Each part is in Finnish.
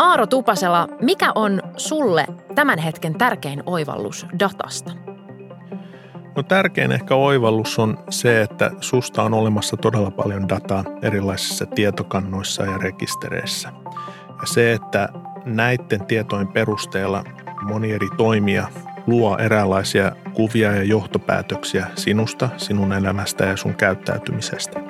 Aaro Tupasela, mikä on sulle tämän hetken tärkein oivallus datasta? No tärkein ehkä oivallus on se, että susta on olemassa todella paljon dataa erilaisissa tietokannoissa ja rekistereissä. Ja se, että näiden tietojen perusteella moni eri toimija luo eräänlaisia kuvia ja johtopäätöksiä sinusta, sinun elämästä ja sun käyttäytymisestä.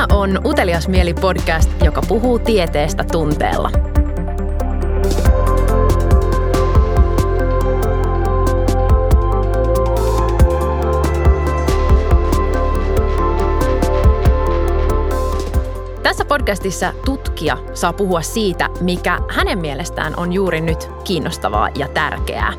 Tämä on Utelias mieli podcast, joka puhuu tieteestä tunteella. Tässä podcastissa tutkija saa puhua siitä, mikä hänen mielestään on juuri nyt kiinnostavaa ja tärkeää.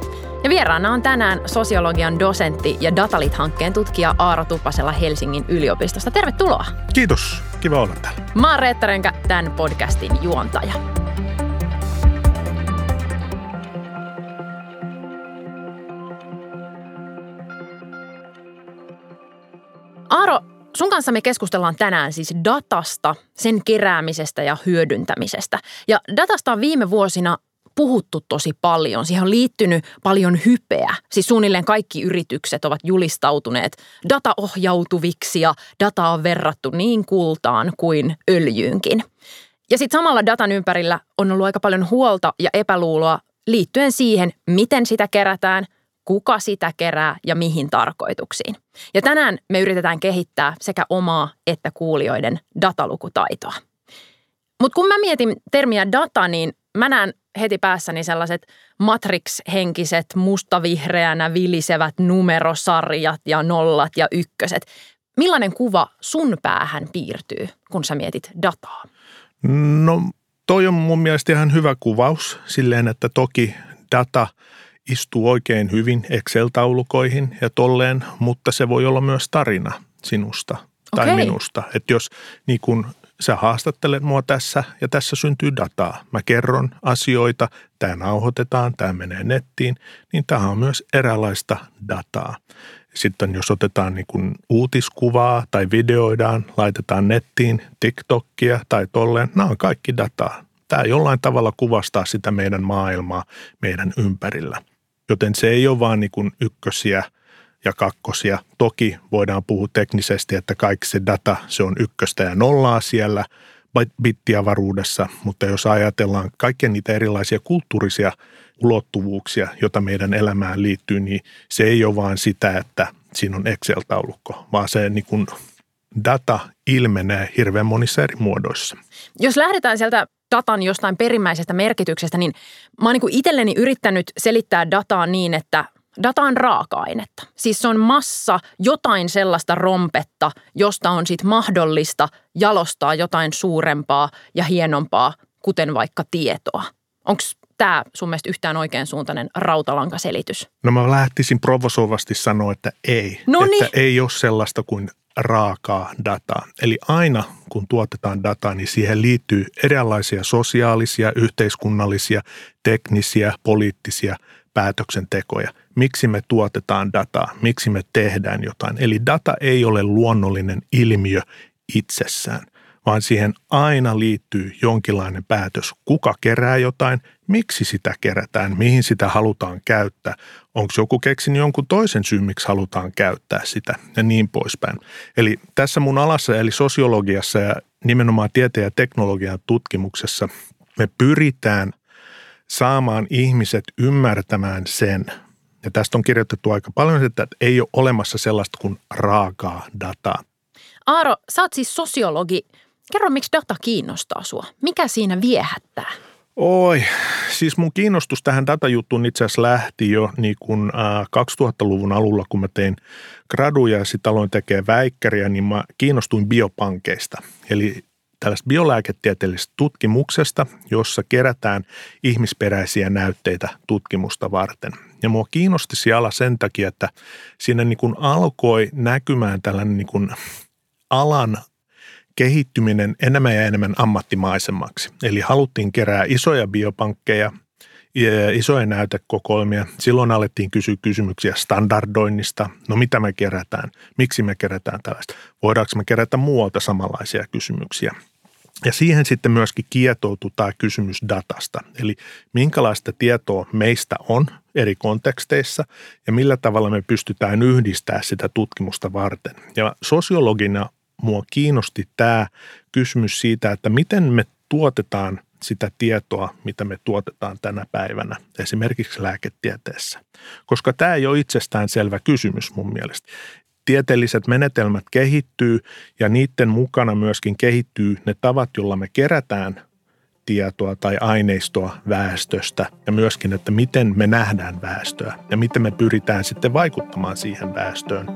Ja vieraana on tänään sosiologian dosentti ja Datalit-hankkeen tutkija Aaro Tupasella Helsingin yliopistosta. Tervetuloa. Kiitos. Kiva olla täällä. Mä oon Reetta Renkä, tämän podcastin juontaja. Aaro, sun kanssa me keskustellaan tänään siis datasta, sen keräämisestä ja hyödyntämisestä. Ja datasta on viime vuosina puhuttu tosi paljon. Siihen on liittynyt paljon hypeä. Siis suunnilleen kaikki yritykset ovat julistautuneet dataohjautuviksi ja data on verrattu niin kultaan kuin öljyynkin. Ja sitten samalla datan ympärillä on ollut aika paljon huolta ja epäluuloa liittyen siihen, miten sitä kerätään, kuka sitä kerää ja mihin tarkoituksiin. Ja tänään me yritetään kehittää sekä omaa että kuulijoiden datalukutaitoa. Mutta kun mä mietin termiä data, niin mä näen heti päässäni sellaiset Matrix-henkiset, mustavihreänä vilisevät numerosarjat ja nollat ja ykköset. Millainen kuva sun päähän piirtyy, kun sä mietit dataa? No toi on mun mielestä ihan hyvä kuvaus silleen, että toki data istuu oikein hyvin Excel-taulukoihin ja tolleen, mutta se voi olla myös tarina sinusta tai okay. minusta. Että jos niin kun sä haastattelet mua tässä ja tässä syntyy dataa. Mä kerron asioita, tämä nauhoitetaan, tämä menee nettiin, niin tämä on myös eräänlaista dataa. Sitten jos otetaan niin kuin uutiskuvaa tai videoidaan, laitetaan nettiin TikTokia tai tolleen, nämä on kaikki dataa. Tämä jollain tavalla kuvastaa sitä meidän maailmaa meidän ympärillä. Joten se ei ole vaan niin kuin ykkösiä – ja kakkosia. Toki voidaan puhua teknisesti, että kaikki se data, se on ykköstä ja nollaa siellä bittiavaruudessa, mutta jos ajatellaan kaikkia niitä erilaisia kulttuurisia ulottuvuuksia, joita meidän elämään liittyy, niin se ei ole vaan sitä, että siinä on Excel-taulukko, vaan se niin kuin data ilmenee hirveän monissa eri muodoissa. Jos lähdetään sieltä datan jostain perimmäisestä merkityksestä, niin mä oon niin itselleni yrittänyt selittää dataa niin, että – Data on raaka-ainetta. Siis se on massa, jotain sellaista rompetta, josta on sitten mahdollista jalostaa jotain suurempaa ja hienompaa, kuten vaikka tietoa. Onko tämä sun mielestä yhtään oikean suuntainen rautalankaselitys? No mä lähtisin provosoivasti sanoa, että ei. Noniin. Että ei ole sellaista kuin raakaa dataa. Eli aina kun tuotetaan dataa, niin siihen liittyy erilaisia sosiaalisia, yhteiskunnallisia, teknisiä, poliittisia päätöksentekoja – miksi me tuotetaan dataa, miksi me tehdään jotain. Eli data ei ole luonnollinen ilmiö itsessään, vaan siihen aina liittyy jonkinlainen päätös, kuka kerää jotain, miksi sitä kerätään, mihin sitä halutaan käyttää, onko joku keksin jonkun toisen syyn, miksi halutaan käyttää sitä? Ja niin poispäin. Eli tässä mun alassa eli sosiologiassa ja nimenomaan tieteen ja teknologian tutkimuksessa me pyritään saamaan ihmiset ymmärtämään sen, ja tästä on kirjoitettu aika paljon, että ei ole olemassa sellaista kuin raakaa dataa. Aaro, sä oot siis sosiologi. Kerro, miksi data kiinnostaa sua? Mikä siinä viehättää? Oi, siis mun kiinnostus tähän datajuttuun itse asiassa lähti jo niin kuin 2000-luvun alulla, kun mä tein graduja ja sitten aloin tekemään väikkäriä, niin mä kiinnostuin biopankeista. Eli tällaista biolääketieteellisestä tutkimuksesta, jossa kerätään ihmisperäisiä näytteitä tutkimusta varten. Ja mua kiinnosti siellä sen takia, että siinä niin kuin alkoi näkymään tällainen niin kuin alan kehittyminen enemmän ja enemmän ammattimaisemmaksi. Eli haluttiin kerää isoja biopankkeja, isoja näytekokoelmia. Silloin alettiin kysyä kysymyksiä standardoinnista. No mitä me kerätään? Miksi me kerätään tällaista? Voidaanko me kerätä muualta samanlaisia kysymyksiä? Ja siihen sitten myöskin kietoutui tämä kysymys datasta, eli minkälaista tietoa meistä on eri konteksteissa ja millä tavalla me pystytään yhdistämään sitä tutkimusta varten. Ja sosiologina mua kiinnosti tämä kysymys siitä, että miten me tuotetaan sitä tietoa, mitä me tuotetaan tänä päivänä, esimerkiksi lääketieteessä. Koska tämä ei ole itsestään selvä kysymys mun mielestä tieteelliset menetelmät kehittyy ja niiden mukana myöskin kehittyy ne tavat, joilla me kerätään tietoa tai aineistoa väestöstä ja myöskin, että miten me nähdään väestöä ja miten me pyritään sitten vaikuttamaan siihen väestöön.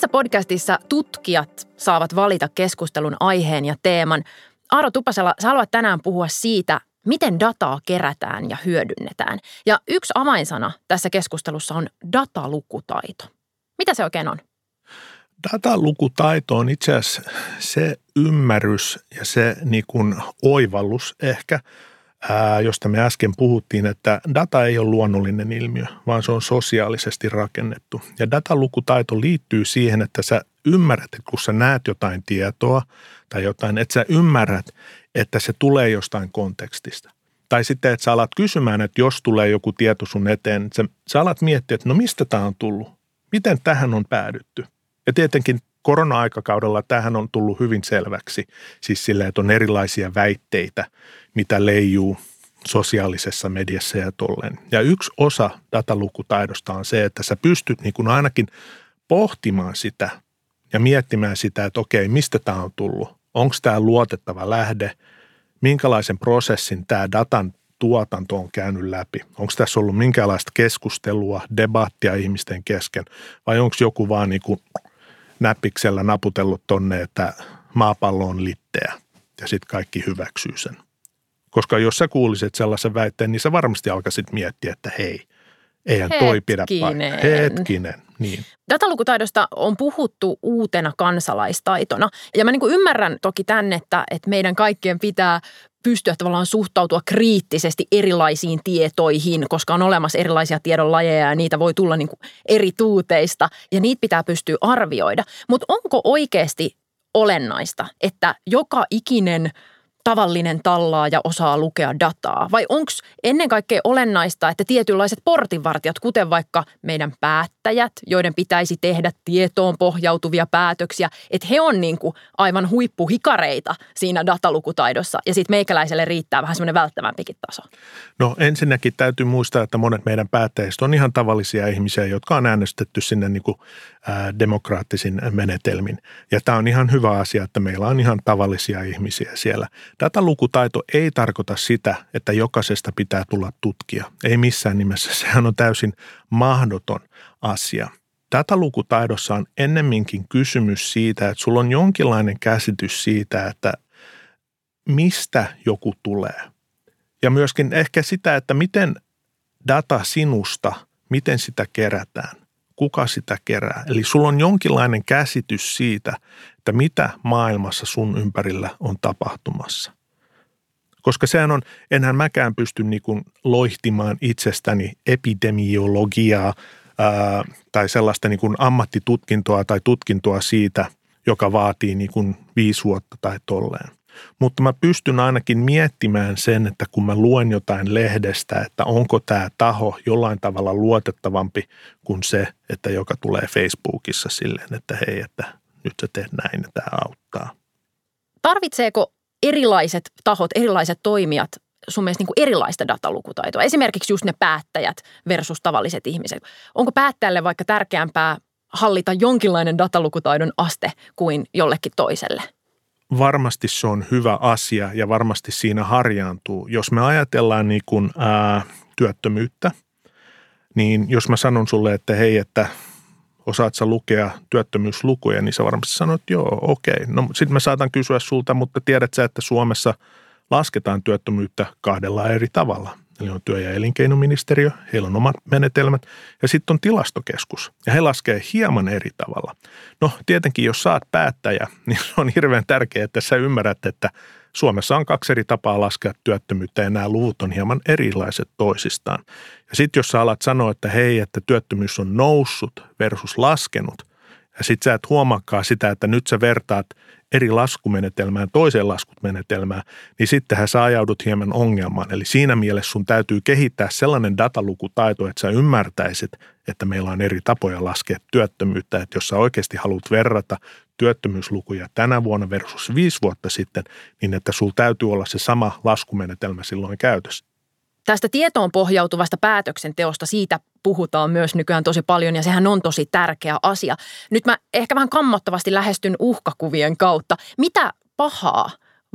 Tässä podcastissa tutkijat saavat valita keskustelun aiheen ja teeman. Aaro Tupasella, sä haluat tänään puhua siitä, miten dataa kerätään ja hyödynnetään. Ja yksi avainsana tässä keskustelussa on datalukutaito. Mitä se oikein on? Datalukutaito on itse asiassa se ymmärrys ja se niin kuin oivallus ehkä – ää, josta me äsken puhuttiin, että data ei ole luonnollinen ilmiö, vaan se on sosiaalisesti rakennettu. Ja datalukutaito liittyy siihen, että sä ymmärrät, että kun sä näet jotain tietoa tai jotain, että sä ymmärrät, että se tulee jostain kontekstista. Tai sitten, että sä alat kysymään, että jos tulee joku tieto sun eteen, sä, sä alat miettiä, että no mistä tämä on tullut? Miten tähän on päädytty? Ja tietenkin korona-aikakaudella tähän on tullut hyvin selväksi, siis sillä, että on erilaisia väitteitä, mitä leijuu sosiaalisessa mediassa ja tolleen. Ja yksi osa datalukutaidosta on se, että sä pystyt niin kuin ainakin pohtimaan sitä ja miettimään sitä, että okei, mistä tämä on tullut? Onko tämä luotettava lähde? Minkälaisen prosessin tämä datan tuotanto on käynyt läpi? Onko tässä ollut minkälaista keskustelua, debattia ihmisten kesken vai onko joku vaan niin kuin näppiksellä naputellut tonne, että maapallo on litteä ja sitten kaikki hyväksyy sen. Koska jos sä kuulisit sellaisen väitteen, niin sä varmasti alkaisit miettiä, että hei, eihän toi pidä paikkaa. Hetkinen. Niin. Datalukutaidosta on puhuttu uutena kansalaistaitona. Ja mä niin kuin ymmärrän toki tänne, että, että meidän kaikkien pitää pystyä tavallaan suhtautua kriittisesti erilaisiin tietoihin, koska on olemassa erilaisia tiedonlajeja ja niitä voi tulla niin kuin eri tuuteista ja niitä pitää pystyä arvioida. Mutta onko oikeasti olennaista, että joka ikinen – tavallinen tallaaja osaa lukea dataa? Vai onko ennen kaikkea olennaista, että tietynlaiset portinvartijat, kuten vaikka meidän päättäjät, joiden pitäisi tehdä tietoon pohjautuvia päätöksiä, että he on niin kuin aivan huippuhikareita siinä datalukutaidossa ja sitten meikäläiselle riittää vähän semmoinen välttävämpikin taso? No ensinnäkin täytyy muistaa, että monet meidän päättäjistä on ihan tavallisia ihmisiä, jotka on äänestetty sinne niin kuin, demokraattisin menetelmin. Ja tämä on ihan hyvä asia, että meillä on ihan tavallisia ihmisiä siellä. Datalukutaito ei tarkoita sitä, että jokaisesta pitää tulla tutkija. Ei missään nimessä. Sehän on täysin mahdoton asia. Datalukutaidossa on ennemminkin kysymys siitä, että sulla on jonkinlainen käsitys siitä, että mistä joku tulee. Ja myöskin ehkä sitä, että miten data sinusta, miten sitä kerätään, kuka sitä kerää. Eli sulla on jonkinlainen käsitys siitä, että mitä maailmassa sun ympärillä on tapahtumassa. Koska sehän on, enhän mäkään pysty niin kuin loihtimaan itsestäni epidemiologiaa ää, tai sellaista niin kuin ammattitutkintoa tai tutkintoa siitä, joka vaatii niin kuin viisi vuotta tai tolleen. Mutta mä pystyn ainakin miettimään sen, että kun mä luen jotain lehdestä, että onko tämä taho jollain tavalla luotettavampi kuin se, että joka tulee Facebookissa silleen, että hei, että nyt sä teet näin ja tämä auttaa. Tarvitseeko erilaiset tahot, erilaiset toimijat sun mielestä niin kuin erilaista datalukutaitoa? Esimerkiksi just ne päättäjät versus tavalliset ihmiset. Onko päättäjälle vaikka tärkeämpää hallita jonkinlainen datalukutaidon aste kuin jollekin toiselle? Varmasti se on hyvä asia ja varmasti siinä harjaantuu. Jos me ajatellaan niin kuin, ää, työttömyyttä, niin jos mä sanon sulle, että hei, että osaat sä lukea työttömyyslukuja, niin sä varmasti sanot, että joo, okei. No sitten mä saatan kysyä sulta, mutta tiedät sä, että Suomessa lasketaan työttömyyttä kahdella eri tavalla. Eli on työ- ja elinkeinoministeriö, heillä on omat menetelmät ja sitten on tilastokeskus ja he laskee hieman eri tavalla. No tietenkin jos saat päättäjä, niin on hirveän tärkeää, että sä ymmärrät, että Suomessa on kaksi eri tapaa laskea työttömyyttä ja nämä luvut on hieman erilaiset toisistaan. Ja sitten jos sä alat sanoa, että hei, että työttömyys on noussut versus laskenut, ja sitten sä et huomaakaan sitä, että nyt sä vertaat eri laskumenetelmään toiseen laskumenetelmään, niin sittenhän sä ajaudut hieman ongelmaan. Eli siinä mielessä sun täytyy kehittää sellainen datalukutaito, että sä ymmärtäisit, että meillä on eri tapoja laskea työttömyyttä. Että jos sä oikeasti haluat verrata työttömyyslukuja tänä vuonna versus viisi vuotta sitten, niin että sulla täytyy olla se sama laskumenetelmä silloin käytössä. Tästä tietoon pohjautuvasta päätöksenteosta siitä puhutaan myös nykyään tosi paljon ja sehän on tosi tärkeä asia. Nyt mä ehkä vähän kammottavasti lähestyn uhkakuvien kautta. Mitä pahaa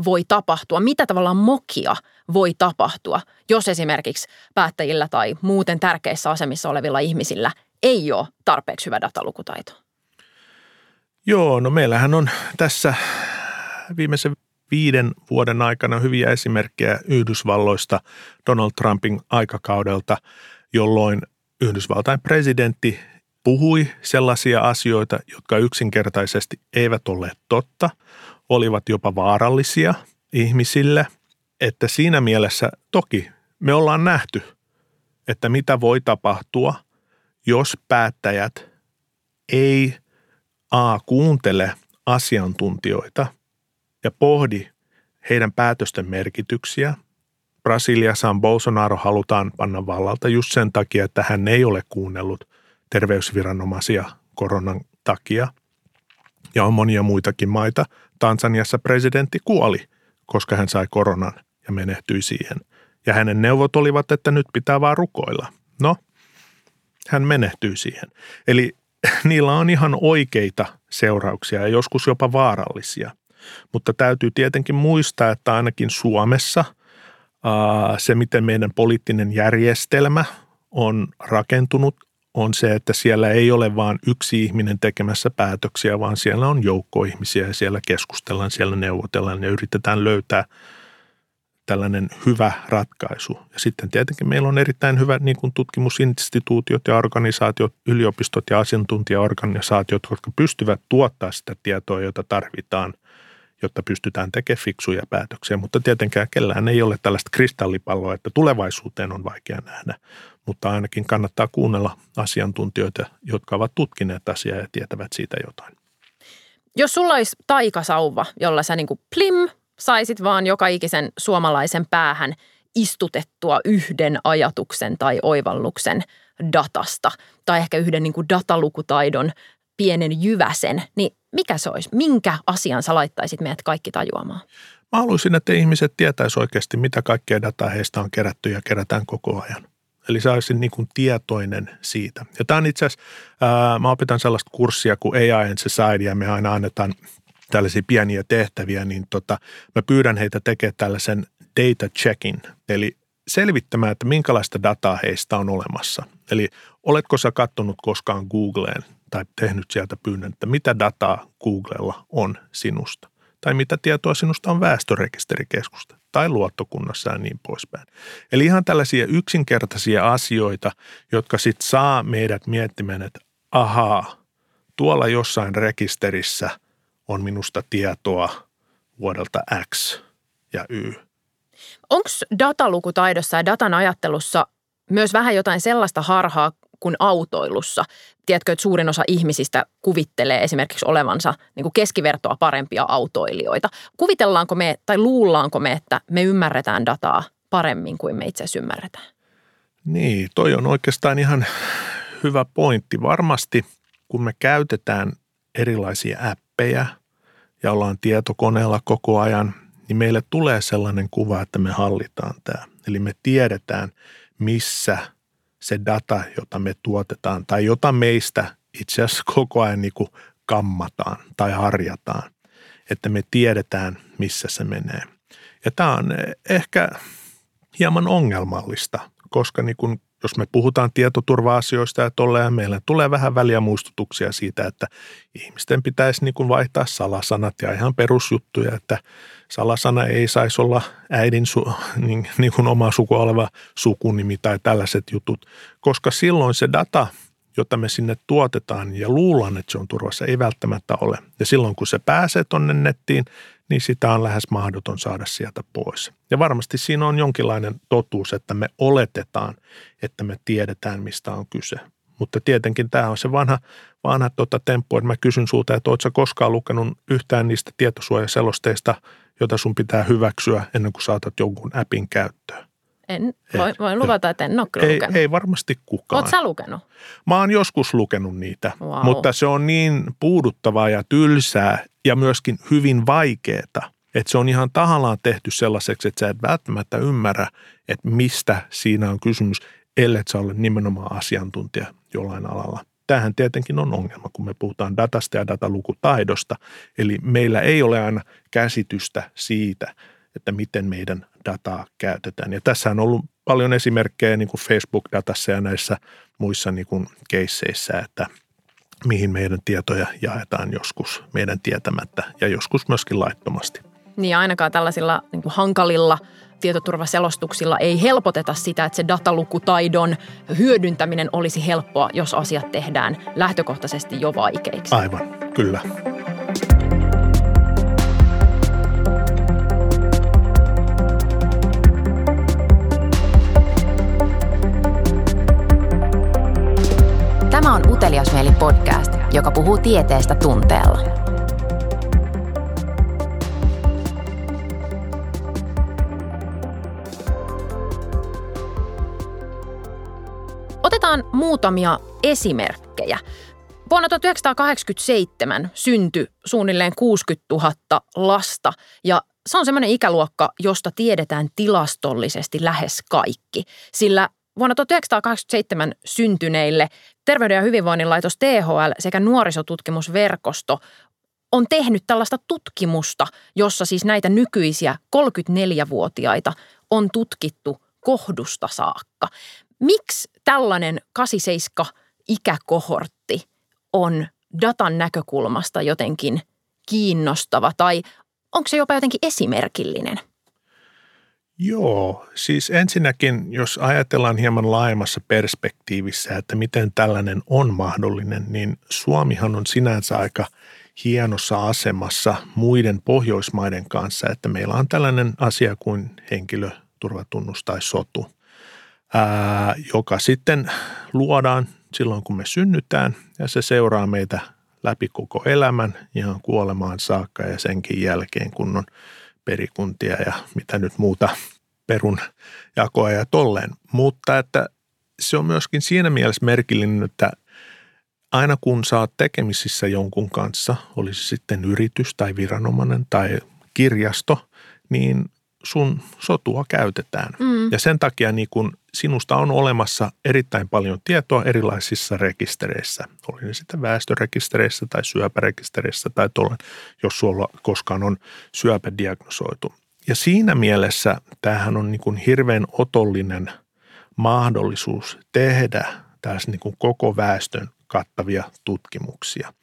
voi tapahtua, mitä tavallaan mokia voi tapahtua, jos esimerkiksi päättäjillä tai muuten tärkeissä asemissa olevilla ihmisillä ei ole tarpeeksi hyvä datalukutaito? Joo, no meillähän on tässä viimeisen viiden vuoden aikana hyviä esimerkkejä Yhdysvalloista Donald Trumpin aikakaudelta, jolloin Yhdysvaltain presidentti puhui sellaisia asioita, jotka yksinkertaisesti eivät ole totta, olivat jopa vaarallisia ihmisille, että siinä mielessä toki me ollaan nähty, että mitä voi tapahtua, jos päättäjät ei A kuuntele asiantuntijoita – ja pohdi heidän päätösten merkityksiä. Brasiliassa on Bolsonaro halutaan panna vallalta just sen takia, että hän ei ole kuunnellut terveysviranomaisia koronan takia. Ja on monia muitakin maita. Tansaniassa presidentti kuoli, koska hän sai koronan ja menehtyi siihen. Ja hänen neuvot olivat, että nyt pitää vaan rukoilla. No, hän menehtyi siihen. Eli niillä on ihan oikeita seurauksia ja joskus jopa vaarallisia – mutta täytyy tietenkin muistaa, että ainakin Suomessa se, miten meidän poliittinen järjestelmä on rakentunut, on se, että siellä ei ole vain yksi ihminen tekemässä päätöksiä, vaan siellä on joukko ihmisiä ja siellä keskustellaan, siellä neuvotellaan ja yritetään löytää tällainen hyvä ratkaisu. Ja sitten tietenkin meillä on erittäin hyvä niin kuin tutkimusinstituutiot ja organisaatiot, yliopistot ja asiantuntijaorganisaatiot, jotka pystyvät tuottaa sitä tietoa, jota tarvitaan – jotta pystytään tekemään fiksuja päätöksiä. Mutta tietenkään kellään ei ole tällaista kristallipalloa, että tulevaisuuteen on vaikea nähdä. Mutta ainakin kannattaa kuunnella asiantuntijoita, jotka ovat tutkineet asiaa ja tietävät siitä jotain. Jos sulla olisi taikasauva, jolla sä niin kuin plim, saisit vaan joka ikisen suomalaisen päähän istutettua yhden ajatuksen tai oivalluksen datasta tai ehkä yhden niin kuin datalukutaidon pienen jyväsen, niin mikä se olisi? Minkä asian sä laittaisit meidät kaikki tajuamaan? Mä haluaisin, että ihmiset tietäisivät oikeasti, mitä kaikkea dataa heistä on kerätty ja kerätään koko ajan. Eli sä olisin niin kuin tietoinen siitä. Ja tämä on itse asiassa, ää, mä opetan sellaista kurssia kuin AI and Society ja me aina annetaan tällaisia pieniä tehtäviä, niin tota, mä pyydän heitä tekemään tällaisen data checkin, eli selvittämään, että minkälaista dataa heistä on olemassa. Eli oletko sä kattonut koskaan Googleen tai tehnyt sieltä pyynnön, että mitä dataa Googlella on sinusta tai mitä tietoa sinusta on väestörekisterikeskusta tai luottokunnassa ja niin poispäin. Eli ihan tällaisia yksinkertaisia asioita, jotka sitten saa meidät miettimään, että ahaa, tuolla jossain rekisterissä on minusta tietoa vuodelta X ja Y. Onko datalukutaidossa ja datan ajattelussa myös vähän jotain sellaista harhaa kuin autoilussa. Tiedätkö, että suurin osa ihmisistä kuvittelee esimerkiksi olevansa niin kuin keskivertoa parempia autoilijoita. Kuvitellaanko me tai luullaanko me, että me ymmärretään dataa paremmin kuin me itse asiassa ymmärretään? Niin, toi on oikeastaan ihan hyvä pointti. Varmasti kun me käytetään erilaisia appeja ja ollaan tietokoneella koko ajan, niin meille tulee sellainen kuva, että me hallitaan tämä. Eli me tiedetään, missä – se data, jota me tuotetaan tai jota meistä itse asiassa koko ajan niin kuin kammataan tai harjataan, että me tiedetään, missä se menee. Ja tämä on ehkä hieman ongelmallista, koska niin kuin jos me puhutaan tietoturva-asioista ja tolleen, meillä tulee vähän väliä muistutuksia siitä, että ihmisten pitäisi niin kuin vaihtaa salasanat ja ihan perusjuttuja, että salasana ei saisi olla äidin su, niin, niin kuin oma suku oleva sukunimi tai tällaiset jutut, koska silloin se data, jota me sinne tuotetaan ja luullaan, että se on turvassa, ei välttämättä ole. Ja silloin kun se pääsee tonne nettiin, niin sitä on lähes mahdoton saada sieltä pois. Ja varmasti siinä on jonkinlainen totuus, että me oletetaan, että me tiedetään, mistä on kyse. Mutta tietenkin tämä on se vanha, vanha tota temppu, että mä kysyn sulta, että ootko koskaan lukenut yhtään niistä tietosuojaselosteista, jota sun pitää hyväksyä ennen kuin saatat jonkun appin käyttöön. En, voi, voin luvata, että en ole kyllä ei, lukenut. ei varmasti kukaan. Oletko sä lukenut? Mä oon joskus lukenut niitä, Wow. mutta se on niin puuduttavaa ja tylsää ja myöskin hyvin vaikeeta, että se on ihan tahallaan tehty sellaiseksi, että sä et välttämättä ymmärrä, että mistä siinä on kysymys, ellei sä ole nimenomaan asiantuntija jollain alalla. Tämähän tietenkin on ongelma, kun me puhutaan datasta ja datalukutaidosta. Eli meillä ei ole aina käsitystä siitä, että miten meidän dataa käytetään. Ja tässä on ollut paljon esimerkkejä niin kuin Facebook-datassa ja näissä muissa niin kuin keisseissä, että mihin meidän tietoja jaetaan joskus meidän tietämättä ja joskus myöskin laittomasti. Niin ainakaan tällaisilla niin kuin hankalilla tietoturvaselostuksilla ei helpoteta sitä, että se datalukutaidon hyödyntäminen olisi helppoa, jos asiat tehdään lähtökohtaisesti jo vaikeiksi. Aivan, kyllä. Tämä on Utelias mieli podcast, joka puhuu tieteestä tunteella. Otetaan muutamia esimerkkejä. Vuonna 1987 syntyi suunnilleen 60 000 lasta ja se on semmoinen ikäluokka, josta tiedetään tilastollisesti lähes kaikki. Sillä vuonna 1987 syntyneille Terveyden ja hyvinvoinnin laitos THL sekä nuorisotutkimusverkosto on tehnyt tällaista tutkimusta, jossa siis näitä nykyisiä 34-vuotiaita on tutkittu kohdusta saakka. Miksi tällainen 87 ikäkohortti on datan näkökulmasta jotenkin kiinnostava tai onko se jopa jotenkin esimerkillinen? Joo, siis ensinnäkin, jos ajatellaan hieman laajemmassa perspektiivissä, että miten tällainen on mahdollinen, niin Suomihan on sinänsä aika hienossa asemassa muiden Pohjoismaiden kanssa, että meillä on tällainen asia kuin henkilöturvatunnus tai sotu, ää, joka sitten luodaan silloin, kun me synnytään ja se seuraa meitä läpi koko elämän ihan kuolemaan saakka ja senkin jälkeen, kun on perikuntia ja mitä nyt muuta perun jakoa ja tolleen. Mutta että se on myöskin siinä mielessä merkillinen, että aina kun oot tekemisissä jonkun kanssa, olisi sitten yritys tai viranomainen tai kirjasto, niin sun sotua käytetään. Mm. Ja sen takia niin kun sinusta on olemassa erittäin paljon tietoa erilaisissa rekistereissä. Oli ne sitten väestörekistereissä tai syöpärekistereissä tai tuolla, jos sulla koskaan on syöpä diagnosoitu. Ja siinä mielessä tämähän on niin kuin hirveän otollinen mahdollisuus tehdä tässä niin kuin koko väestön kattavia tutkimuksia,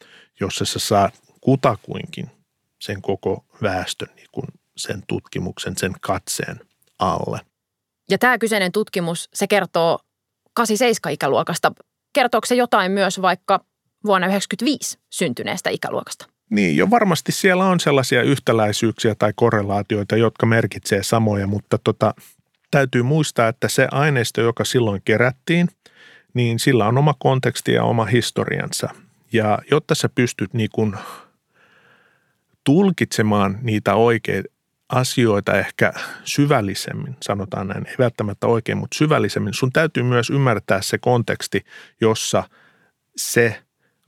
jossa sä saat kutakuinkin sen koko väestön niin kuin sen tutkimuksen, sen katseen alle. Ja tämä kyseinen tutkimus, se kertoo 87-ikäluokasta. Kertooko se jotain myös vaikka vuonna 1995 syntyneestä ikäluokasta? Niin, jo varmasti siellä on sellaisia yhtäläisyyksiä tai korrelaatioita, jotka merkitsee samoja, mutta tota, täytyy muistaa, että se aineisto, joka silloin kerättiin, niin sillä on oma konteksti ja oma historiansa. Ja jotta sä pystyt niin kuin tulkitsemaan niitä oikeita asioita ehkä syvällisemmin, sanotaan näin, ei välttämättä oikein, mutta syvällisemmin, sun täytyy myös ymmärtää se konteksti, jossa se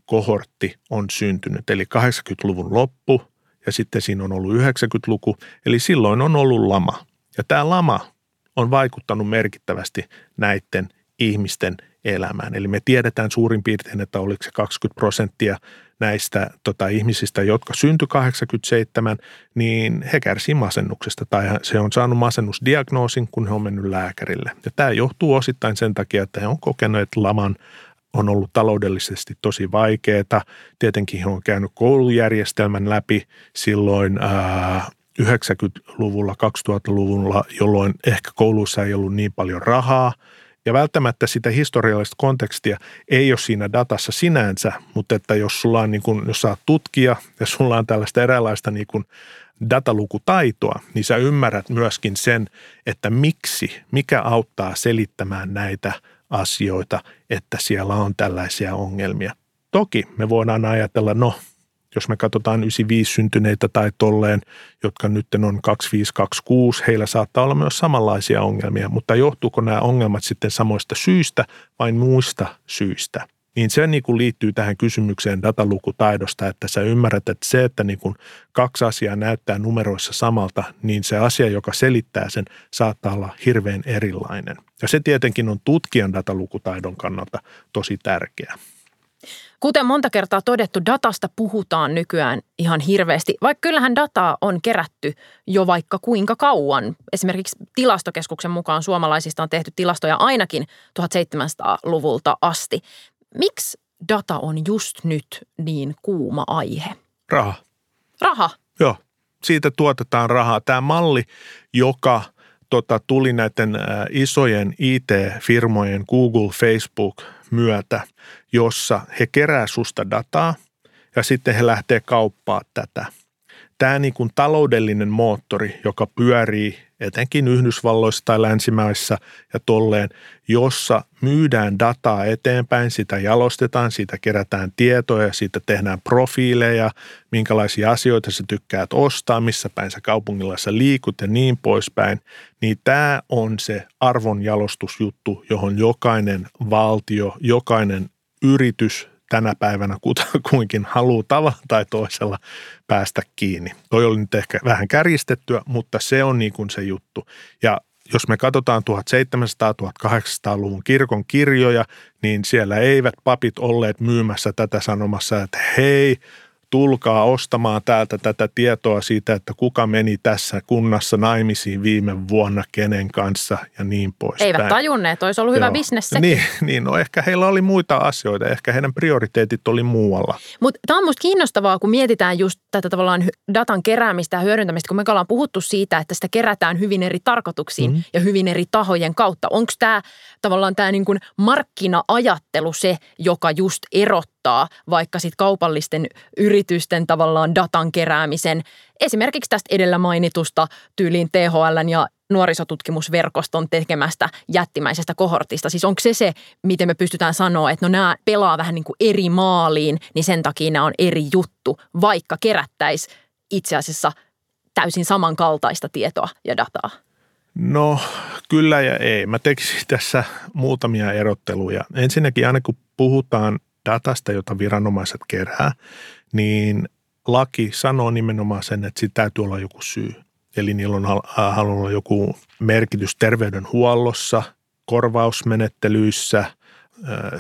kohortti on syntynyt. Eli 80-luvun loppu ja sitten siinä on ollut 90-luku, eli silloin on ollut lama. Ja tämä lama on vaikuttanut merkittävästi näiden ihmisten elämään. Eli me tiedetään suurin piirtein, että oliko se 20 prosenttia näistä tota, ihmisistä, jotka syntyi 87, niin he kärsivät masennuksesta tai se on saanut masennusdiagnoosin, kun he on mennyt lääkärille. Ja tämä johtuu osittain sen takia, että he on kokeneet laman on ollut taloudellisesti tosi vaikeaa. Tietenkin he on käynyt koulujärjestelmän läpi silloin ää, 90-luvulla, 2000-luvulla, jolloin ehkä kouluissa ei ollut niin paljon rahaa. Ja välttämättä sitä historiallista kontekstia ei ole siinä datassa sinänsä, mutta että jos sulla on niin kuin, jos sä tutkija ja sulla on tällaista eräänlaista niin kuin datalukutaitoa, niin sä ymmärrät myöskin sen, että miksi, mikä auttaa selittämään näitä asioita, että siellä on tällaisia ongelmia. Toki me voidaan ajatella, no jos me katsotaan 95 syntyneitä tai tolleen, jotka nyt on 2526, heillä saattaa olla myös samanlaisia ongelmia, mutta johtuuko nämä ongelmat sitten samoista syistä vai muista syistä? Niin se niin kuin liittyy tähän kysymykseen datalukutaidosta, että sä ymmärrät, että se, että niin kuin kaksi asiaa näyttää numeroissa samalta, niin se asia, joka selittää sen, saattaa olla hirveän erilainen. Ja se tietenkin on tutkijan datalukutaidon kannalta tosi tärkeää. Kuten monta kertaa todettu, datasta puhutaan nykyään ihan hirveästi, vaikka kyllähän dataa on kerätty jo vaikka kuinka kauan. Esimerkiksi tilastokeskuksen mukaan suomalaisista on tehty tilastoja ainakin 1700-luvulta asti. Miksi data on just nyt niin kuuma aihe? Raha. Raha? Joo, siitä tuotetaan rahaa. Tämä malli, joka tota, tuli näiden isojen IT-firmojen Google, Facebook myötä, jossa he kerää susta dataa ja sitten he lähtee kauppaa tätä. Tämä niin kuin taloudellinen moottori, joka pyörii etenkin Yhdysvalloissa tai länsimaissa ja tolleen, jossa myydään dataa eteenpäin, sitä jalostetaan, siitä kerätään tietoja, siitä tehdään profiileja, minkälaisia asioita sä tykkäät ostaa, missä päin sä kaupungilla sä liikut ja niin poispäin, niin tämä on se arvonjalostusjuttu, johon jokainen valtio, jokainen yritys tänä päivänä kuinkin haluaa tavalla tai toisella päästä kiinni. Toi oli nyt ehkä vähän kärjistettyä, mutta se on niin kuin se juttu. Ja jos me katsotaan 1700-1800-luvun kirkon kirjoja, niin siellä eivät papit olleet myymässä tätä sanomassa, että hei, tulkaa ostamaan täältä tätä tietoa siitä, että kuka meni tässä kunnassa naimisiin viime vuonna, kenen kanssa ja niin pois. Eivät tajunneet, olisi ollut Joo. hyvä bisnes sekin. Niin, niin, no ehkä heillä oli muita asioita, ehkä heidän prioriteetit oli muualla. Mutta tämä on minusta kiinnostavaa, kun mietitään just tätä tavallaan datan keräämistä ja hyödyntämistä, kun me ollaan puhuttu siitä, että sitä kerätään hyvin eri tarkoituksiin mm-hmm. ja hyvin eri tahojen kautta. Onko tämä tavallaan tämä niin markkina-ajattelu se, joka just erottaa vaikka sitten kaupallisten yritysten tavallaan datan keräämisen esimerkiksi tästä edellä mainitusta tyyliin THL ja nuorisotutkimusverkoston tekemästä jättimäisestä kohortista. Siis onko se se, miten me pystytään sanoa, että no nämä pelaa vähän niin kuin eri maaliin, niin sen takia nämä on eri juttu, vaikka kerättäisi itse asiassa täysin samankaltaista tietoa ja dataa? No kyllä ja ei. Mä tekisin tässä muutamia erotteluja. Ensinnäkin aina kun puhutaan datasta, jota viranomaiset kerää, niin laki sanoo nimenomaan sen, että siitä täytyy olla joku syy. Eli niillä on halunnut olla joku merkitys terveydenhuollossa, korvausmenettelyissä –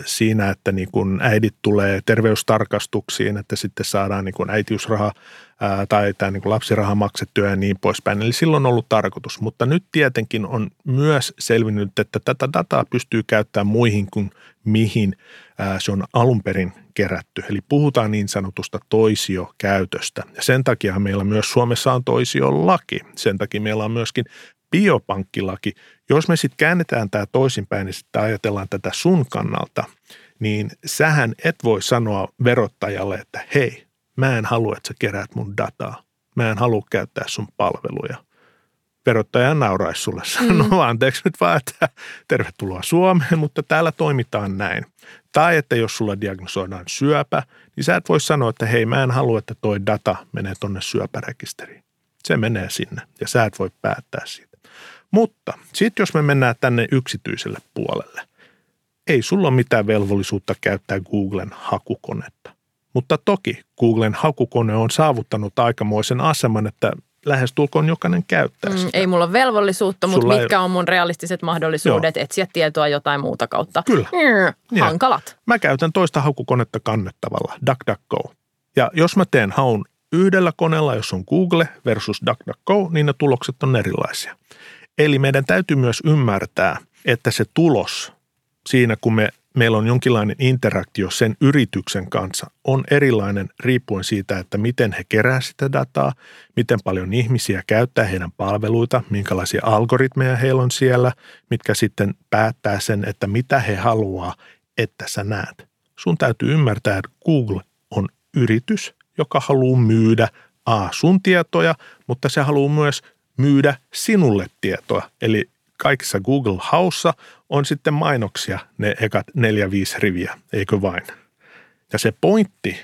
siinä, että niin kun äidit tulee terveystarkastuksiin, että sitten saadaan niin kun äitiysraha tai tämä niin lapsiraha maksettua ja niin poispäin. Eli silloin on ollut tarkoitus, mutta nyt tietenkin on myös selvinnyt, että tätä dataa pystyy käyttämään muihin kuin mihin se on alun perin kerätty. Eli puhutaan niin sanotusta toisiokäytöstä. Ja sen takia meillä myös Suomessa on toisiolaki. Sen takia meillä on myöskin biopankkilaki. Jos me sitten käännetään tämä toisinpäin ja sitten ajatellaan tätä sun kannalta, niin sähän et voi sanoa verottajalle, että hei, mä en halua, että sä keräät mun dataa. Mä en halua käyttää sun palveluja. Verottaja nauraisi sulle, sanoo mm. anteeksi nyt vaan, että tervetuloa Suomeen, mutta täällä toimitaan näin. Tai että jos sulla diagnosoidaan syöpä, niin sä et voi sanoa, että hei mä en halua, että toi data menee tonne syöpärekisteriin. Se menee sinne ja sä et voi päättää siitä. Mutta sitten jos me mennään tänne yksityiselle puolelle, ei sulla ole mitään velvollisuutta käyttää Googlen hakukonetta. Mutta toki Googlen hakukone on saavuttanut aikamoisen aseman, että lähestulkoon jokainen käyttää mm, sitä. Ei mulla ole velvollisuutta, mutta Sulla mitkä ei... on mun realistiset mahdollisuudet Joo. etsiä tietoa jotain muuta kautta? Kyllä. Mm, hankalat. Mä käytän toista hakukonetta kannettavalla, DuckDuckGo. Ja jos mä teen haun yhdellä koneella, jos on Google versus DuckDuckGo, niin ne tulokset on erilaisia. Eli meidän täytyy myös ymmärtää, että se tulos siinä, kun me, meillä on jonkinlainen interaktio sen yrityksen kanssa, on erilainen riippuen siitä, että miten he kerää sitä dataa, miten paljon ihmisiä käyttää heidän palveluita, minkälaisia algoritmeja heillä on siellä, mitkä sitten päättää sen, että mitä he haluaa, että sä näet. Sun täytyy ymmärtää, että Google on yritys, joka haluaa myydä A, sun tietoja, mutta se haluaa myös myydä sinulle tietoa. Eli kaikissa Google Haussa on sitten mainoksia ne ekat neljä, viisi riviä, eikö vain? Ja se pointti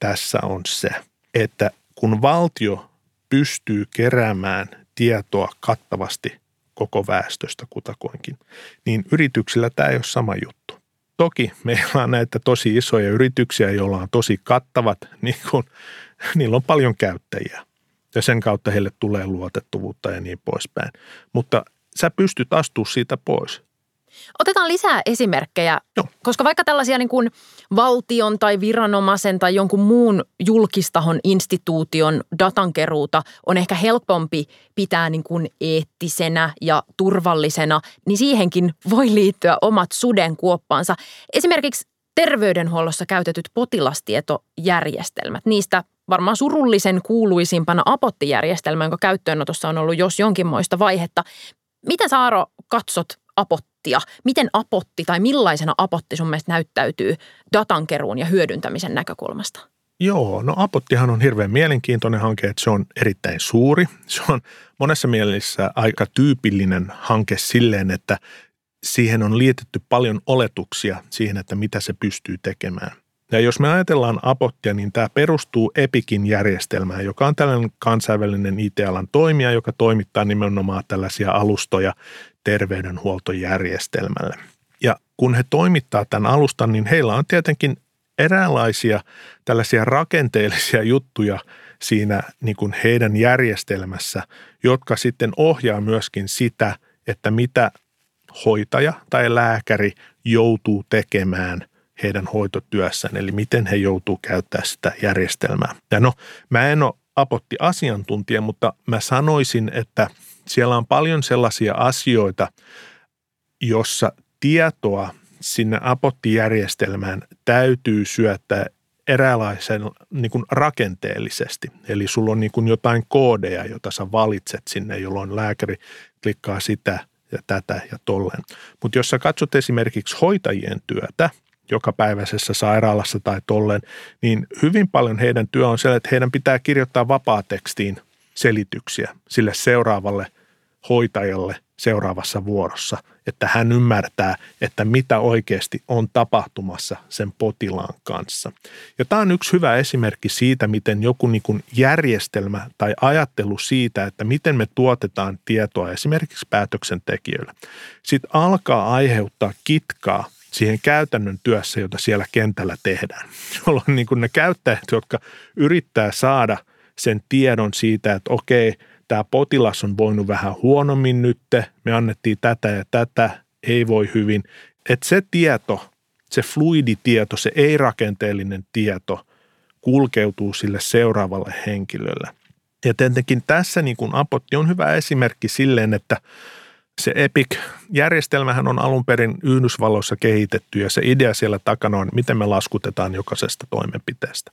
tässä on se, että kun valtio pystyy keräämään tietoa kattavasti koko väestöstä kutakoinkin, niin yrityksillä tämä ei ole sama juttu. Toki meillä on näitä tosi isoja yrityksiä, joilla on tosi kattavat, niin kun, niillä on paljon käyttäjiä ja sen kautta heille tulee luotettavuutta ja niin poispäin. Mutta sä pystyt astumaan siitä pois. Otetaan lisää esimerkkejä, Joo. koska vaikka tällaisia niin kuin valtion tai viranomaisen tai jonkun muun julkistahon instituution datankeruuta on ehkä helpompi pitää niin kuin eettisenä ja turvallisena, niin siihenkin voi liittyä omat sudenkuoppansa. Esimerkiksi terveydenhuollossa käytetyt potilastietojärjestelmät, niistä varmaan surullisen kuuluisimpana apottijärjestelmä, jonka käyttöönotossa on ollut jos jonkinmoista vaihetta. Miten Saaro katsot apottia? Miten apotti tai millaisena apotti sun mielestä näyttäytyy datankeruun ja hyödyntämisen näkökulmasta? Joo, no Apottihan on hirveän mielenkiintoinen hanke, että se on erittäin suuri. Se on monessa mielessä aika tyypillinen hanke silleen, että siihen on liitetty paljon oletuksia siihen, että mitä se pystyy tekemään. Ja jos me ajatellaan Apottia, niin tämä perustuu Epikin järjestelmään, joka on tällainen kansainvälinen IT-alan toimija, joka toimittaa nimenomaan tällaisia alustoja terveydenhuoltojärjestelmälle. Ja kun he toimittaa tämän alustan, niin heillä on tietenkin eräänlaisia tällaisia rakenteellisia juttuja siinä niin kuin heidän järjestelmässä, jotka sitten ohjaa myöskin sitä, että mitä hoitaja tai lääkäri joutuu tekemään heidän hoitotyössään, eli miten he joutuu käyttämään sitä järjestelmää. Ja no, mä en ole apotti-asiantuntija, mutta mä sanoisin, että siellä on paljon sellaisia asioita, jossa tietoa sinne apottijärjestelmään täytyy syöttää eräänlaisen niin kuin rakenteellisesti. Eli sulla on niin kuin jotain koodeja, jota sä valitset sinne, jolloin lääkäri klikkaa sitä ja tätä ja tolleen. Mutta jos sä katsot esimerkiksi hoitajien työtä, jokapäiväisessä sairaalassa tai tolleen, niin hyvin paljon heidän työ on se, että heidän pitää kirjoittaa vapaatekstiin selityksiä sille seuraavalle hoitajalle seuraavassa vuorossa, että hän ymmärtää, että mitä oikeasti on tapahtumassa sen potilaan kanssa. Ja tämä on yksi hyvä esimerkki siitä, miten joku niin kuin järjestelmä tai ajattelu siitä, että miten me tuotetaan tietoa esimerkiksi päätöksentekijöille, sitten alkaa aiheuttaa kitkaa siihen käytännön työssä, jota siellä kentällä tehdään, jolloin niin ne käyttäjät, jotka yrittää saada sen tiedon siitä, että okei, tämä potilas on voinut vähän huonommin nyt, me annettiin tätä ja tätä, ei voi hyvin. Että se tieto, se fluiditieto, se ei-rakenteellinen tieto kulkeutuu sille seuraavalle henkilölle. Ja tietenkin tässä niin kuin Apotti on hyvä esimerkki silleen, että se Epic-järjestelmähän on alun perin Yhdysvalloissa kehitetty ja se idea siellä takana on, miten me laskutetaan jokaisesta toimenpiteestä.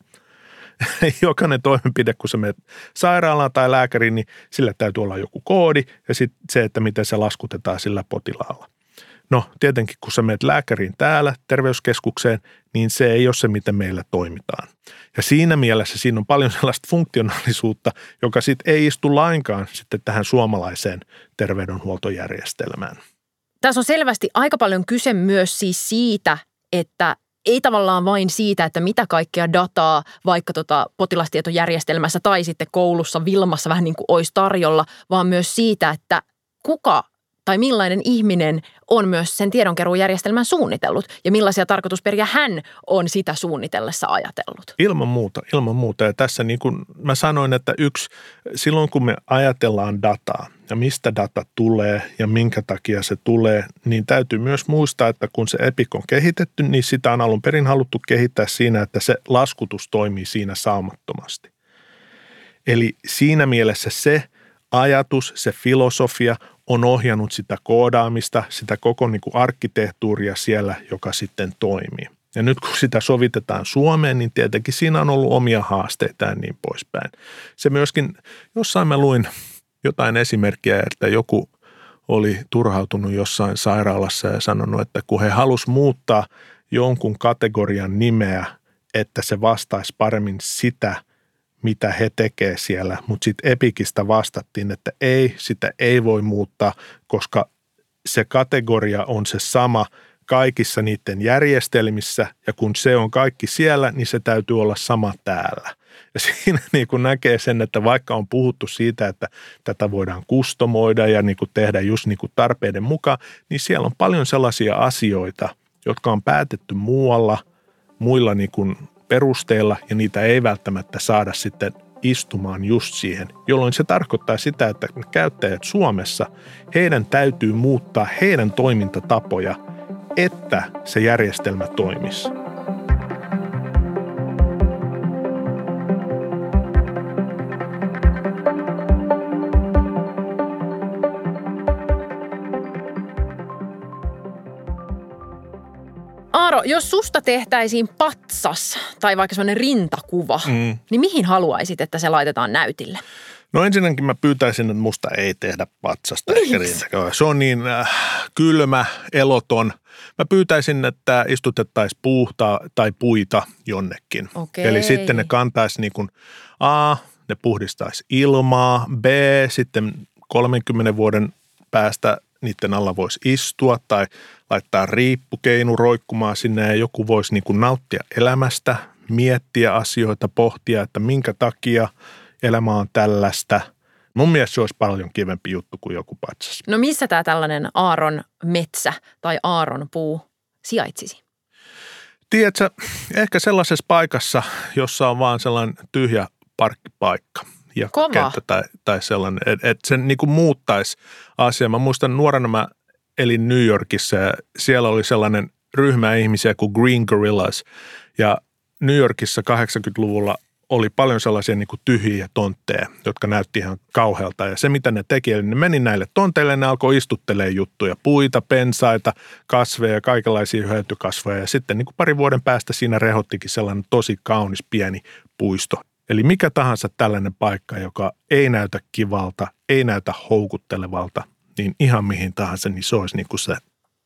Jokainen toimenpide, kun sä menet sairaalaan tai lääkäriin, niin sillä täytyy olla joku koodi ja sitten se, että miten se laskutetaan sillä potilaalla. No tietenkin, kun sä menet lääkäriin täällä terveyskeskukseen, niin se ei ole se, miten meillä toimitaan. Ja siinä mielessä siinä on paljon sellaista funktionaalisuutta, joka sitten ei istu lainkaan sitten tähän suomalaiseen terveydenhuoltojärjestelmään. Tässä on selvästi aika paljon kyse myös siis siitä, että ei tavallaan vain siitä, että mitä kaikkea dataa vaikka tota potilastietojärjestelmässä tai sitten koulussa Vilmassa vähän niin kuin olisi tarjolla, vaan myös siitä, että kuka tai millainen ihminen on myös sen tiedonkeruujärjestelmän suunnitellut ja millaisia tarkoitusperiä hän on sitä suunnitellessa ajatellut. Ilman muuta, ilman muuta. Ja tässä niin kuin mä sanoin, että yksi, silloin kun me ajatellaan dataa ja mistä data tulee ja minkä takia se tulee, niin täytyy myös muistaa, että kun se EPIC on kehitetty, niin sitä on alun perin haluttu kehittää siinä, että se laskutus toimii siinä saumattomasti. Eli siinä mielessä se ajatus, se filosofia on ohjannut sitä koodaamista, sitä koko niin kuin arkkitehtuuria siellä, joka sitten toimii. Ja nyt kun sitä sovitetaan Suomeen, niin tietenkin siinä on ollut omia haasteita ja niin poispäin. Se myöskin, jossain mä luin jotain esimerkkiä, että joku oli turhautunut jossain sairaalassa ja sanonut, että kun he halus muuttaa jonkun kategorian nimeä, että se vastaisi paremmin sitä – mitä he tekee siellä, mutta sitten Epikistä vastattiin, että ei, sitä ei voi muuttaa, koska se kategoria on se sama kaikissa niiden järjestelmissä ja kun se on kaikki siellä, niin se täytyy olla sama täällä. Ja siinä niin kuin näkee sen, että vaikka on puhuttu siitä, että tätä voidaan kustomoida ja niin kuin tehdä just niin kuin tarpeiden mukaan, niin siellä on paljon sellaisia asioita, jotka on päätetty muualla, muilla niin kuin perusteella ja niitä ei välttämättä saada sitten istumaan just siihen, jolloin se tarkoittaa sitä, että käyttäjät Suomessa, heidän täytyy muuttaa heidän toimintatapoja, että se järjestelmä toimisi. Jos susta tehtäisiin patsas tai vaikka sellainen rintakuva, mm. niin mihin haluaisit, että se laitetaan näytille? No ensinnäkin mä pyytäisin, että musta ei tehdä patsasta Miks? ehkä. Se on niin äh, kylmä, eloton. Mä pyytäisin, että istutettaisiin puuta tai puita jonnekin. Okei. Eli sitten ne kantaisi niin kuin A, ne puhdistaisi ilmaa, B, sitten 30 vuoden päästä niiden alla voisi istua tai laittaa riippukeinu roikkumaan sinne ja joku voisi niin kuin nauttia elämästä, miettiä asioita, pohtia, että minkä takia elämä on tällaista. Mun mielestä se olisi paljon kivempi juttu kuin joku patsas. No missä tämä tällainen Aaron metsä tai Aaron puu sijaitsisi? Tiedätkö, ehkä sellaisessa paikassa, jossa on vaan sellainen tyhjä parkkipaikka – ja Kova. tai, tai sellainen, että et se niin kuin muuttaisi asiaa. Mä muistan nuorena mä elin New Yorkissa ja siellä oli sellainen ryhmä ihmisiä kuin Green Gorillas ja New Yorkissa 80-luvulla oli paljon sellaisia niin kuin tyhjiä tontteja, jotka näytti ihan kauhealta. Ja se, mitä ne teki, eli ne meni näille tonteille, ne alkoi istuttelemaan juttuja, puita, pensaita, kasveja, kaikenlaisia hyötykasveja. Ja sitten niin kuin parin vuoden päästä siinä rehottikin sellainen tosi kaunis pieni puisto. Eli mikä tahansa tällainen paikka, joka ei näytä kivalta, ei näytä houkuttelevalta, niin ihan mihin tahansa, niin se olisi niin kuin se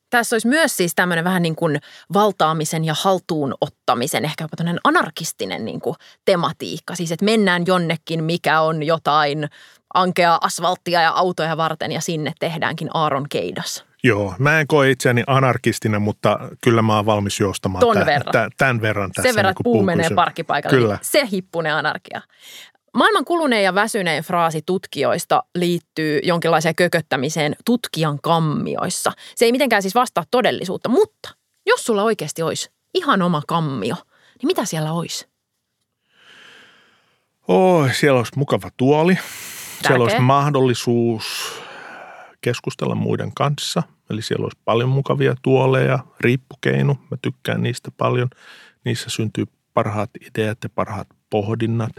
tässä olisi myös siis tämmöinen vähän niin kuin valtaamisen ja haltuun ottamisen, ehkä jopa tämmöinen anarkistinen niin kuin tematiikka. Siis että mennään jonnekin, mikä on jotain ankea asfalttia ja autoja varten ja sinne tehdäänkin Aaron Keidas. Joo, mä en koe itseäni anarkistina, mutta kyllä mä oon valmis joustamaan Ton tämän, verran. tämän, tämän verran tässä. Sen verran, niin puu menee parkkipaikalle. Kyllä. Se hippunen anarkia. Maailman kuluneen ja väsyneen fraasi tutkijoista liittyy jonkinlaiseen kököttämiseen tutkijan kammioissa. Se ei mitenkään siis vastaa todellisuutta, mutta jos sulla oikeasti olisi ihan oma kammio, niin mitä siellä olisi? Oh, siellä olisi mukava tuoli. Tärkeä. Siellä olisi mahdollisuus keskustella muiden kanssa. Eli siellä olisi paljon mukavia tuoleja, riippukeinu. Mä tykkään niistä paljon. Niissä syntyy parhaat ideat ja parhaat pohdinnat.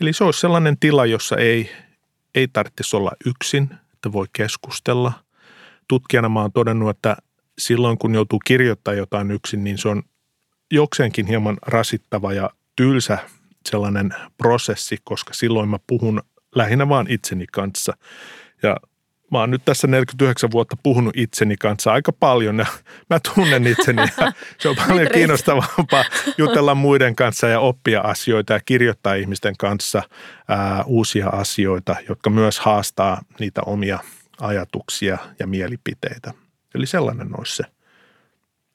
Eli se olisi sellainen tila, jossa ei, ei tarvitsisi olla yksin, että voi keskustella. Tutkijana mä oon todennut, että silloin kun joutuu kirjoittamaan jotain yksin, niin se on jokseenkin hieman rasittava ja tylsä sellainen prosessi, koska silloin mä puhun lähinnä vaan itseni kanssa. Ja mä oon nyt tässä 49 vuotta puhunut itseni kanssa aika paljon ja mä tunnen itseni ja se on paljon kiinnostavampaa jutella muiden kanssa ja oppia asioita ja kirjoittaa ihmisten kanssa ää, uusia asioita, jotka myös haastaa niitä omia ajatuksia ja mielipiteitä. Eli sellainen olisi se.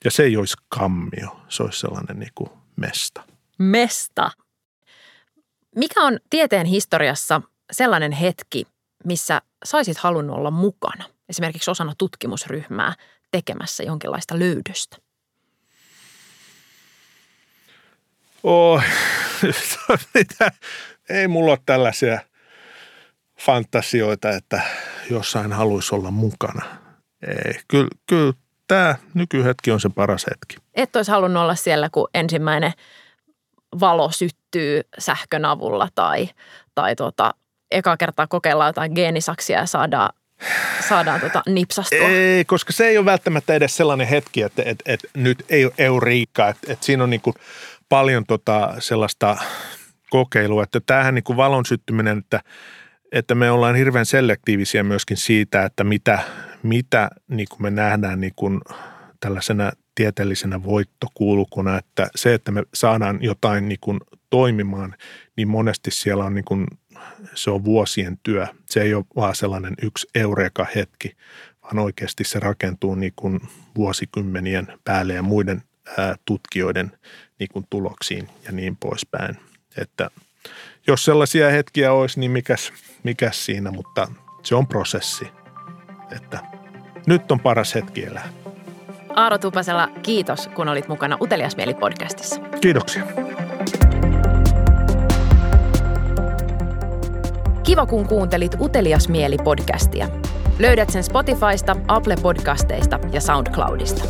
Ja se ei olisi kammio, se olisi sellainen niin kuin mesta. Mesta. Mikä on tieteen historiassa sellainen hetki, missä saisit halunnut olla mukana, esimerkiksi osana tutkimusryhmää tekemässä jonkinlaista löydöstä? Oh, mitä? Ei mulla ole tällaisia fantasioita, että jossain haluaisi olla mukana. Ei, kyllä, kyllä tämä nykyhetki on se paras hetki. Et olisi halunnut olla siellä, kun ensimmäinen valo syttyy sähkön avulla tai, tai tota, eka kertaa kokeillaan jotain geenisaksia ja saadaan, saadaan tota nipsastua. Ei, koska se ei ole välttämättä edes sellainen hetki, että, että, että nyt ei ole riikkaa. Että, että siinä on niin paljon tota sellaista kokeilua, että tämähän niin kuin valon syttyminen, että, että me ollaan hirveän selektiivisiä myöskin siitä, että mitä, mitä niin kuin me nähdään niin kuin tällaisena tieteellisenä voittokulkuna, että se, että me saadaan jotain niin kuin toimimaan, niin monesti siellä on niin kuin, se on vuosien työ. Se ei ole vaan sellainen yksi eureka hetki, vaan oikeasti se rakentuu niin kuin vuosikymmenien päälle ja muiden tutkijoiden niin kuin tuloksiin ja niin poispäin. Että jos sellaisia hetkiä olisi, niin mikäs, mikäs siinä, mutta se on prosessi. Että nyt on paras hetki elää. Aaro Tupasella, kiitos kun olit mukana Utelias Mieli podcastissa. Kiitoksia. Kiva kun kuuntelit Utelias Mieli podcastia. Löydät sen Spotifysta, Apple Podcasteista ja SoundCloudista.